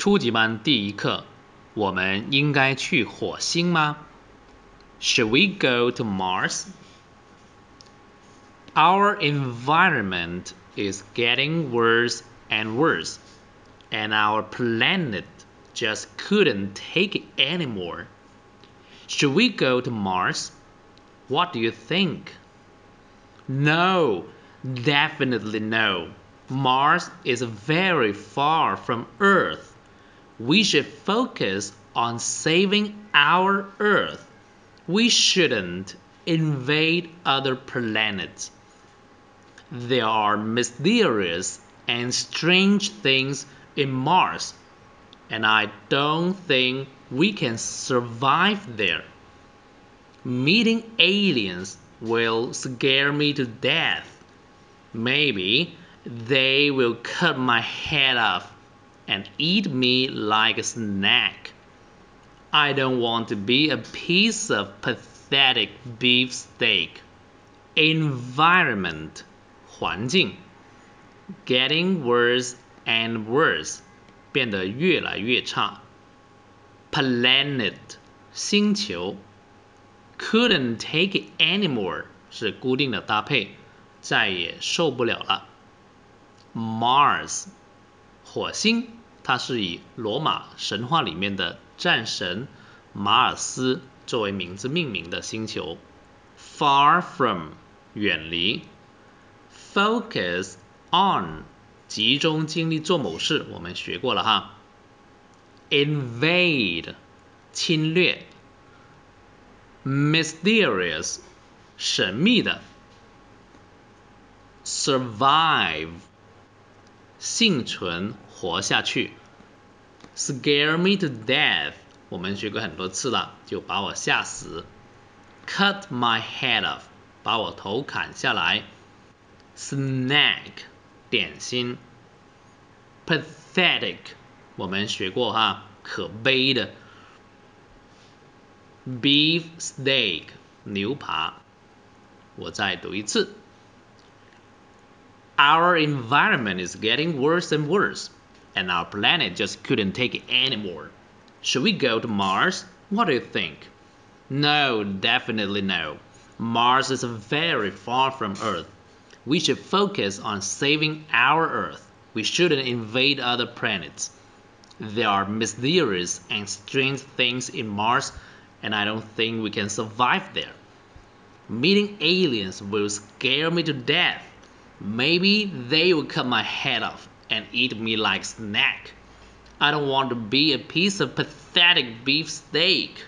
初级班第一课，我们应该去火星吗？Should we go to Mars? Our environment is getting worse and worse, and our planet just couldn't take it anymore. Should we go to Mars? What do you think? No, definitely no. Mars is very far from Earth. We should focus on saving our Earth. We shouldn't invade other planets. There are mysterious and strange things in Mars, and I don't think we can survive there. Meeting aliens will scare me to death. Maybe they will cut my head off and eat me like a snack. I don't want to be a piece of pathetic beefsteak. Environment 环境 getting worse and worse 变得越来越差。Planet 星球 couldn't take it anymore 是固定的搭配，再也受不了了。Mars 火星， 它是以罗马神话里面的战神马尔斯作为名字命名的星球。Far from 远离。Focus on 集中精力做某事，我们学过了哈。Invade 侵略。Mysterious 神秘的。Survive 幸存活下去。Scare me to death 我们学过很多次了，就把我吓死。Cut my head off 把我头砍下来。snack 点心，pathetic 我们学过哈，可悲的，beef steak 牛扒，我再读一次，Our environment is getting worse and worse, and our planet just couldn't take it anymore. Should we go to Mars? What do you think? No, definitely no. Mars is very far from Earth. We should focus on saving our Earth. We shouldn't invade other planets. There are mysterious and strange things in Mars, and I don't think we can survive there. Meeting aliens will scare me to death. Maybe they will cut my head off and eat me like snack. I don't want to be a piece of pathetic beef steak.